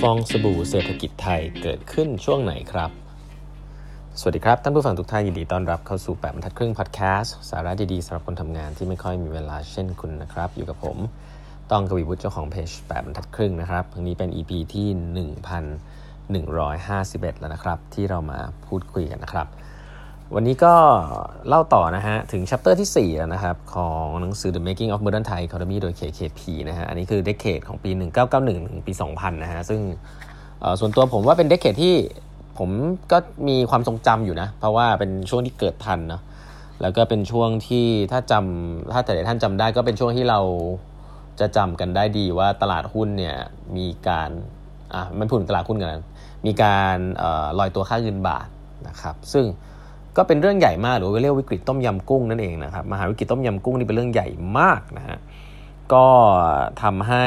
ฟองสบู่เศรษฐกิจไทยเกิดขึ้นช่วงไหนครับ สวัสดีครับ ท่านผู้ฟังทุกท่านยินดีต้อนรับเข้าสู่ 8บรรทัดครึ่งพอดแคสต์สาระดีๆสำหรับคนทำงานที่ไม่ค่อยมีเวลาเช่นคุณนะครับ อยู่กับผมต้องกวีวุฒิเจ้าของเพจ8บรรทัดครึ่งนะครับวันนี้เป็น EP ที่ 1151 แล้วนะครับ ที่เรามาพูดคุยกันนะครับ วันนี้ก็เล่าต่อนะฮะ ถึงชัปเตอร์ที่ 4 นะครับ ของหนังสือ The Making of Modern Thai Economy โดย KKP นะฮะ อันนี้คือเด c เค e ของปี 1991 ถึงปี 2000 นะฮะ ซึ่งส่วนตัวผมว่าเป็นเด c เค e ที่ผมก็มีความทรงจำอยู่นะ เพราะว่าเป็นช่วงที่เกิดทันเนาะแล้วก็เป็นช่วงที่ถ้าจำถ้าแต่ท่านจำได้ก็เป็นช่วงที่เราจะจำกันได้ดีว่าตลาดหุ้นเนี่ยมีการอะมันพูดถึงตลาดหุ้นกัน มีการลอยตัวค่าเงินบาทนะครับ ซึ่ง ก็เป็นเรื่องใหญ่มากหรือว่าเรียกวิกฤตต้มยำกุ้งนั่นเองนะครับมหาวิกฤตต้มยำกุ้งนี่เป็นเรื่องใหญ่มากนะฮะก็ทำให้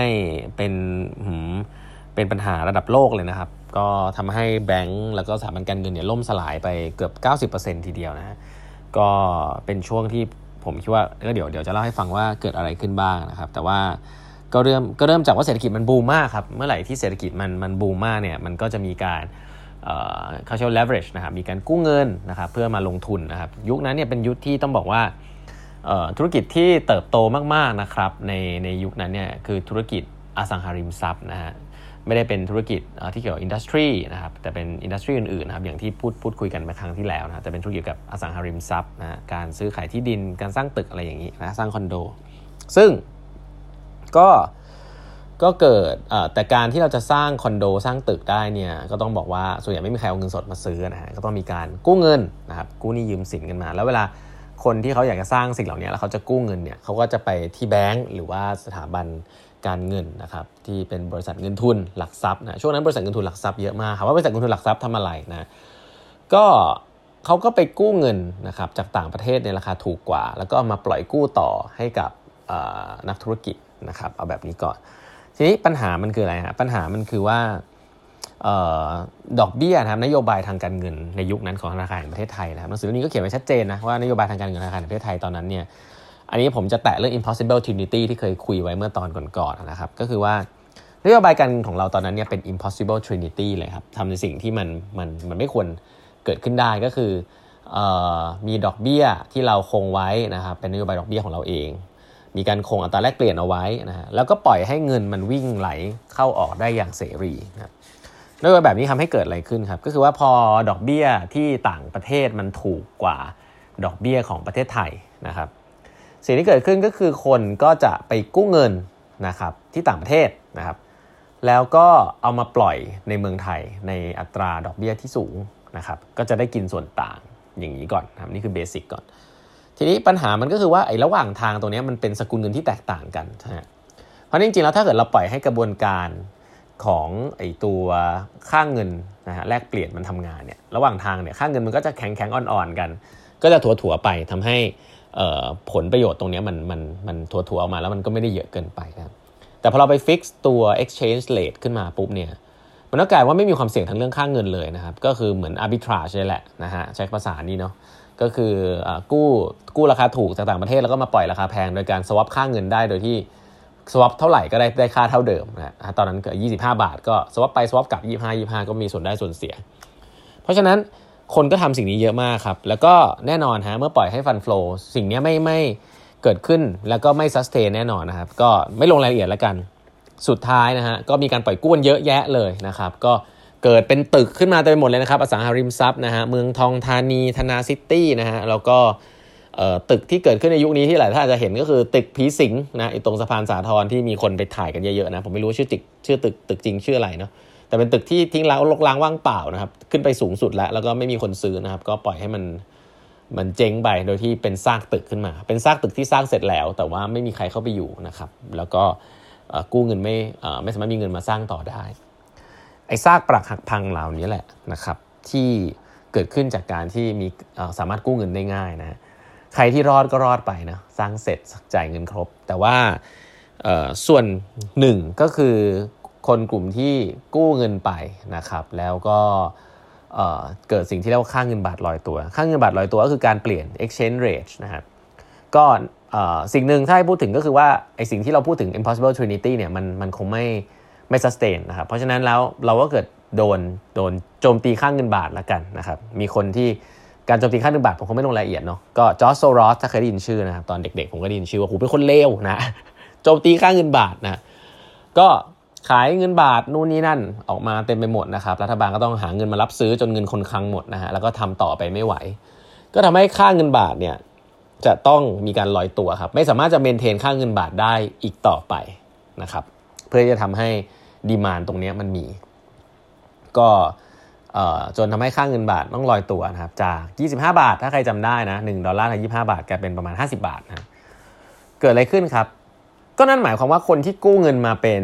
เป็นเป็นปัญหาระดับโลกเลยนะครับ ก็ทำให้แบงก์แล้วก็สถาบันการเงินเนี่ยล่มสลายไปเกือบ 90%ทีเดียวนะฮะก็เป็นช่วงที่ผมคิดว่าก็เดี๋ยวเดี๋ยวจะเล่าให้ฟังว่าเกิดอะไรขึ้นบ้างนะครับ แต่ว่าก็เริ่มก็เริ่มจากว่าเศรษฐกิจมันบูมมากครับเมื่อไหร่ที่เศรษฐกิจมันมันบูมมากเนี่ยมันก็จะมีการ เขาใช้ leverage นะครับมีการกู้เงินนะครับเพื่อมาลงทุนนะครับยุคนั้นเนี่ยเป็นยุคที่ต้องบอกว่าธุรกิจที่เติบโตมากๆนะครับในในยุคนั้นเนี่ยคือธุรกิจอสังหาริมทรัพย์นะฮะไม่ได้เป็นธุรกิจที่เกี่ยวกับอินดัสทรีนะครับแต่เป็นอินดัสทรีอื่นๆนะครับอย่างที่พูดพูดคุยกันมาครั้งที่แล้วนะแต่เป็นธุรกิจกับอสังหาริมทรัพย์นะการซื้อขายที่ดินการสร้างตึกอะไรอย่างนี้นะสร้างคอนโด ซึ่งก็ ก็เกิดแต่การที่เราจะสร้างคอนโดสร้างตึกได้เนี่ยก็ต้องบอกว่าส่วนใหญ่ไม่มีใครเอาเงินสดมาซื้อนะฮะก็ต้องมีการกู้เงินนะครับกู้นี่ยืมสินกันมา แล้วเวลาคนที่เขาอยากจะสร้างสิ่งเหล่านี้แล้วเขาจะกู้เงินเนี่ยเขาก็จะไปที่แบงก์หรือว่าสถาบันการเงินนะครับที่เป็นบริษัทเงินทุนหลักทรัพย์นะช่วงนั้นบริษัทเงินทุนหลักทรัพย์เยอะมากครับว่าบริษัทเงินทุนหลักทรัพย์ทำอะไรนะก็เขาก็ไปกู้เงินนะครับจากต่างประเทศในราคาถูกกว่า แล้วก็มาปล่อยกู้ต่อให้กับนักธุรกิจนะครับเอาแบบนี้ก่อน ทีนี้ปัญหามันคืออะไรฮะปัญหามันคือว่าดอกเบี้ยนะครับนโยบายทางการเงินในยุคนั้นของธนาคารแห่งประเทศไทยนะครับหนังสือเล่มนี้ก็เขียนไว้ชัดเจนนะว่านโยบายทางการเงินธนาคารแห่งประเทศไทยตอนนั้นเนี่ยอันนี้ผมจะแตะเรื่อง impossible trinity ที่เคยคุยไว้เมื่อตอนก่อนๆนะครับ ก็คือว่านโยบายการเงินของเราตอนนั้นเนี่ยเป็น impossible trinity เลยครับทำในสิ่งที่มันมันมันไม่ควรเกิดขึ้นได้ก็คือมีดอกเบี้ยที่เราคงไว้นะครับเป็นนโยบายดอกเบี้ยของเราเอง มีการคงอัตราแลกเปลี่ยนเอาไว้นะฮะแล้วก็ปล่อยให้เงินมันวิ่งไหลเข้าออกได้อย่างเสรีนะครับโดยแบบนี้ทำให้เกิดอะไรขึ้นครับ ก็คือว่าพอดอกเบี้ยที่ต่างประเทศมันถูกกว่าดอกเบี้ยของประเทศไทยนะครับ สิ่งที่เกิดขึ้นก็คือคนก็จะไปกู้เงินนะครับที่ต่างประเทศนะครับ แล้วก็เอามาปล่อยในเมืองไทยในอัตราดอกเบี้ยที่สูงนะครับ ก็จะได้กินส่วนต่างอย่างนี้ก่อนนะครับนี่คือเบสิกก่อน ทีนี้ปัญหามันก็คือว่าไอ้ระหว่างทางตรงนี้มันเป็นสกุลเงินที่แตกต่างกันนะฮะเพราะจริงๆแล้วถ้าเกิดเราปล่อยให้กระบวนการของไอ้ตัวค่างเงินนะฮะแลกเปลี่ยนมันทำงานเนี่ยระหว่างทางเนี่ยค่างเงินมันก็จะแข็งแข็งอ่อนๆกัน ก็จะถัวๆไปทำให้ผลประโยชน์ตรงนี้มันมันมันถัวๆออกมาแล้วมันก็ไม่ได้เยอะเกินไปครับแต่พอเราไปฟิกซ์ตัว exchange rate ขึ้นมาปุ๊บเนี่ยมันก็กลายว่าไม่มีความเสี่ยงทางเรื่องค่างเงินเลยนะครับ ก็คือเหมือน arbitrage เลยแหละนะฮะใช้ภาษานี้เนาะ ก็คืออกู้กู้ราคาถูกจากต่างประเทศแล้วก็มาปล่อยราคาแพงโดยการ swap ค่าเงินได้โดยที่ swap เท่าไหร่ก็ได้ได้ค่าเท่าเดิมนะตอนนั้นก็25 บาท ก็ swap ไป swap กลับ 25 25 ก็มีส่วนได้ส่วนเสีย เพราะฉะนั้นคนก็ทำสิ่งนี้เยอะมากครับ แล้วก็แน่นอนฮะเมื่อปล่อยให้ fund flow สิ่งนี้ไม่ไม่เกิดขึ้นแล้วก็ไม่ sustain แน่นอนนะครับ ก็ไม่ลงรายละเอียดแล้วกัน สุดท้ายนะฮะก็มีการปล่อยกู้เยอะแยะเลยนะครับ ก็ เกิดเป็นตึกขึ้นมาเต็มไปหมดเลยนะครับอสังหาริมทรัพย์นะฮะเมืองทองธานีธนาซิตี้นะฮะแล้วก็ตึกที่เกิดขึ้นในยุคนี้ที่หลายท่านจะเห็นก็คือตึกผีสิงนะตรงสะพานสาทรที่มีคนไปถ่ายกันเยอะๆนะผมไม่รู้ชื่อตึกชื่อตึกตึกจริงชื่ออะไรเนาะแต่เป็นตึกที่ทิ้งร้างลกล้างว่างเปล่านะครับขึ้นไปสูงสุดแล้วแล้วก็ไม่มีคนซื้อนะครับก็ปล่อยให้มันมันเจ๊งไปโดยที่เป็นซากตึกขึ้นมา เป็นซากตึกที่สร้างเสร็จแล้ว แต่ว่าไม่มีใครเข้าไปอยู่นะครับแล้วก็กู้เงินไม่ไม่สามารถมีเงินมาสร้างต่อได้ ไอ้ซากปรักหักพังเหล่านี้แหละนะครับที่เกิดขึ้นจากการที่มีสามารถกู้เงินได้ง่ายนะใครที่รอดก็รอดไปนะสร้างเสร็จจ่ายเงินครบ แต่ว่าส่วนหนึ่งก็คือคนกลุ่มที่กู้เงินไปนะครับแล้วก็เกิดสิ่งที่เรียกว่าค่าเงินบาทลอยตัว ค่าเงินบาทลอยตัวก็คือการเปลี่ยน exchange rate นะครับก็สิ่งหนึ่งถ้าให้พูดถึงก็คือว่าไอสิ่งที่เราพูดถึง impossible trinity เนี่ยมันมันคงไม่ ไม่ sustain นะครับเพราะฉะนั้นแล้วเราก็เกิดโดนโดนโจมตีค่าเงินบาทละกันนะครับมีคนที่การโจมตีค่าเงินบาทผมคงไม่ลงรายละเอียดเนาะก็จอร์จโซรอสถ้าเคยได้ยินชื่อนะครับตอนเด็กๆ ผมก็ได้ยินชื่อว่าหูเป็นคนเลวนะโจมตีค่าเงินบาทนะก็ขายเงินบาทนู่นนี่นั่นออกมาเต็มไปหมดนะครับรัฐบาลก็ต้องหาเงินมารับซื้อจนเงินคงคลังหมดนะฮะแล้วก็ทำต่อไปไม่ไหว ก็ทำให้ค่าเงินบาทเนี่ยจะต้องมีการลอยตัวครับไม่สามารถจะ maintain ค่าเงินบาทได้อีกต่อไปนะครับเพื่อจะทำให้ demand ตรงนี้มันมี ก็จนทำให้ค่าเงินบาทต้องลอยตัวนะครับ จาก 25 บาท ถ้าใครจำได้นะ1ดอลลาร์กับ25 บาทกลายเป็นประมาณ 50 บาทนะเกิดอะไรขึ้นครับ ก็นั่นหมายความว่าคนที่กู้เงินมาเป็น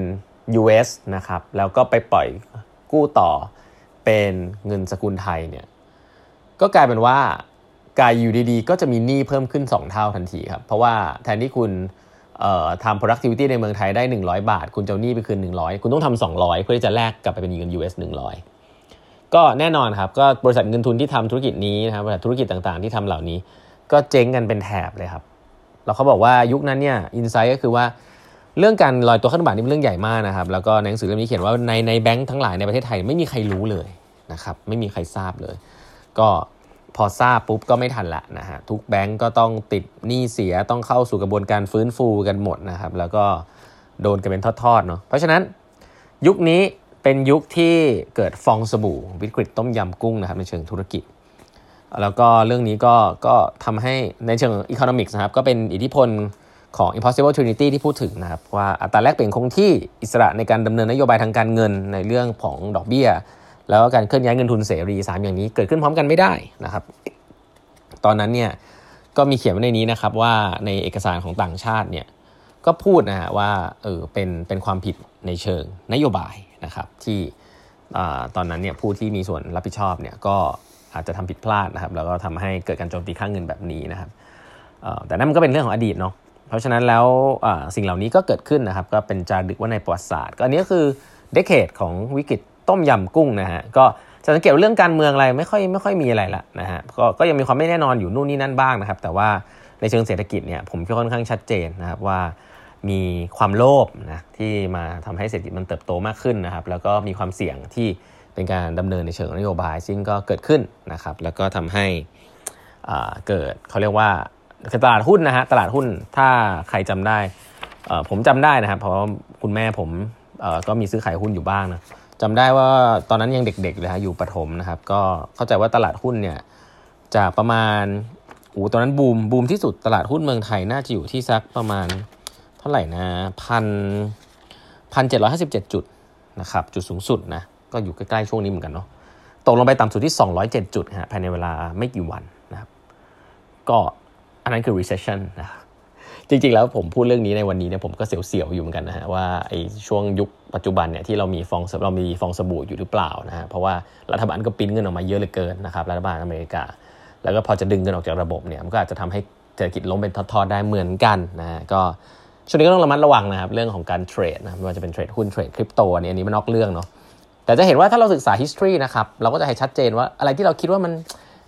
US นะครับ แล้วก็ไปปล่อยกู้ต่อเป็นเงินสกุลไทยเนี่ย ก็กลายเป็นว่ากลายอยู่ดีๆ ก็จะมีหนี้เพิ่มขึ้น 2 เท่าทันทีครับ เพราะว่าแทนที่คุณ ทำ productivity ในเมืองไทยได้ 100 บาท คุณจะหนี้ไปคืน 100 คุณต้องทำ200 เพื่อที่จะแลกกลับไปเป็นเงิน US 100 ก็แน่นอนครับ ก็บริษัทเงินทุนที่ทำธุรกิจนี้นะครับบริษัทธุรกิจต่างๆ ที่ทำเหล่านี้ ก็เจ๊งกันเป็นแถบเลยครับ แล้วเขาบอกว่ายุคนั้นเนี่ยอินไซต์ก็คือว่าเรื่องการลอยตัวขั้นบาทนี่เป็นเรื่องใหญ่มากนะครับ แล้วก็ในหนังสือเล่มนี้เขียนว่าในในแบงค์ทั้งหลายในประเทศไทยไม่มีใครรู้เลยนะครับ ไม่มีใครทราบเลย ก็ พอทราบปุ๊บก็ไม่ทันละนะฮะทุกแบงก์ก็ต้องติดหนี้เสียต้องเข้าสู่กระบวนการฟื้นฟูกันหมดนะครับ แล้วก็โดนกันเป็นทอดๆเนาะเพราะฉะนั้นยุคนี้เป็นยุคที่เกิดฟองสบู่วิกฤตต้มยำกุ้งนะครับในเชิงธุรกิจ แล้วก็เรื่องนี้ก็ก็ทำให้ในเชิงอีโคโนมิกส์นะครับก็เป็นอิทธิพลของ impossible trinity ที่พูดถึงนะครับว่าอัตราแลกเปลี่ยนคงที่อิสระในการดำเนินนโยบายทางการเงินในเรื่องของดอกเบี้ย แล้วการเคลื่อนย้ายเงินทุนเสรี 3 อย่างนี้เกิดขึ้นพร้อมกันไม่ได้นะครับ ตอนนั้นเนี่ยก็มีเขียนไว้ในนี้นะครับว่าในเอกสารของต่างชาติเนี่ยก็พูดนะฮะว่าเออเป็นเป็นความผิดในเชิงนโยบายนะครับที่ตอนนั้นเนี่ยผู้ที่มีส่วนรับผิดชอบเนี่ยก็อาจจะทำผิดพลาดนะครับแล้วก็ทำให้เกิดการโจมตีค่างเงินแบบนี้นะครับแต่นั่นมันก็เป็นเรื่องของอดีตเนาะเพราะฉะนั้นแล้วสิ่งเหล่านี้ก็เกิดขึ้นนะครับก็เป็นจารึกว่าในประวัติศาสตร์ก็อันนี้ก็คือเดเคดของวิกฤต ต้มยำกุ้งนะฮะก็จะสังเกตเรื่องการเมืองอะไรไม่ค่อยไม่ค่อยมีอะไรละนะฮะก็ก็ยังมีความไม่แน่นอนอยู่นู่นนี่นั่นบ้างนะครับ แต่ว่าในเชิงเศรษฐกิจเนี่ยผมค่อนข้างชัดเจนนะครับว่ามีความโลภนะที่มาทำให้เศรษฐกิจมันเติบโตมากขึ้นนะครับ แล้วก็มีความเสี่ยงที่เป็นการดำเนินในเชิงนโยบาย ซึ่งก็เกิดขึ้นนะครับ แล้วก็ทำให้เกิดเขาเรียกว่าตลาดหุ้นนะฮะตลาดหุ้นถ้าใครจำได้ผมจำได้นะครับ เพราะคุณแม่ผมก็มีซื้อขายหุ้นอยู่บ้างนะ จำได้ว่าตอนนั้นยังเด็กๆเลยฮะอยู่ปฐมนะครับ ก็เข้าใจว่าตลาดหุ้นเนี่ยจากประมาณโอูตอนนั้นบูมบูมที่สุดตลาดหุ้นเมืองไทยน่าจะอยู่ที่สักประมาณเท่าไหร่นะพันพันเจ็ดร้อยห้าสิบเจ็ดจุดนะครับจุดสูงสุดนะก็อยู่ใกล้ๆช่วงนี้เหมือนกันเนาะตกลงไปต่ำสุดที่ 207 จุดฮะภายในเวลาไม่กี่วันนะครับ ก็อันนั้นคือ recession นะครับ จริงๆ แล้วผมพูดเรื่องนี้ในวันนี้เนี่ยผมก็เสียวๆอยู่เหมือนกันนะฮะว่าไอ้ช่วงยุคปัจจุบันเนี่ยที่เรามีฟองเรามีฟองสบู่อยู่หรือเปล่านะฮะเพราะว่ารัฐบาลก็ปิ้นเงินออกมาเยอะเหลือเกินนะครับรัฐบาลอเมริกา แล้วก็พอจะดึงเงินออกจากระบบเนี่ยมันก็อาจจะทำให้เศรษฐกิจล้มเป็นทอดๆได้เหมือนกันนะฮะก็ช่วงนี้ก็ต้องระมัดระวังนะครับเรื่องของการเทรดนะไม่ว่าจะเป็นเทรดหุ้นเทรดคริปโตอันนี้อันนี้มันนอกเรื่องเนาะแต่จะเห็นว่าถ้าเราศึกษา history นะครับเราก็จะให้ชัดเจนว่าอะไรที่เราคิดว่ามัน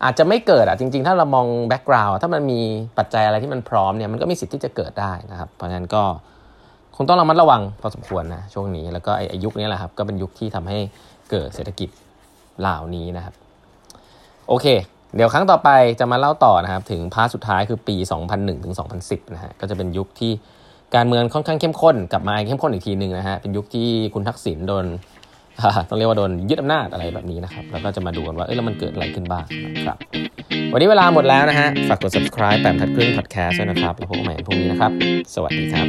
อาจจะไม่เกิดอะจริง ๆ ถ้าเรามอง background ถ้ามันมีปัจจัยอะไรที่มันพร้อมเนี่ยมันก็มีสิทธิ์ที่จะเกิดได้นะครับเพราะฉะนั้นก็คงต้องระมัดระวังพอสมควรนะช่วงนี้แล้วก็ไอ้ยุคนี้แหละครับก็เป็นยุคที่ทำให้เกิดเศรษฐกิจเหล่านี้นะครับ โอเค เดี๋ยวครั้งต่อไปจะมาเล่าต่อนะครับ ถึง part สุดท้ายคือปี 2001ถึง2010นะฮะก็จะเป็นยุคที่การเมืองค่อนข้างเข้มข้นกลับมาเข้มข้นอีกทีหนึ่งนะฮะเป็นยุคที่คุณทักษิณโดน ต้องเรียกว่าโดนยึดอำนาจอะไรแบบนี้นะครับ แล้วก็จะมาดูกันว่าเออแล้วมันเกิดอะไรขึ้นบ้างครับ วันนี้เวลาหมดแล้วนะฮะ ฝากกด subscribe แปมทัดครึ่ง podcast ด้วยนะครับ แล้วพบกันใหม่พรุ่งนี้นะครับ สวัสดีครับ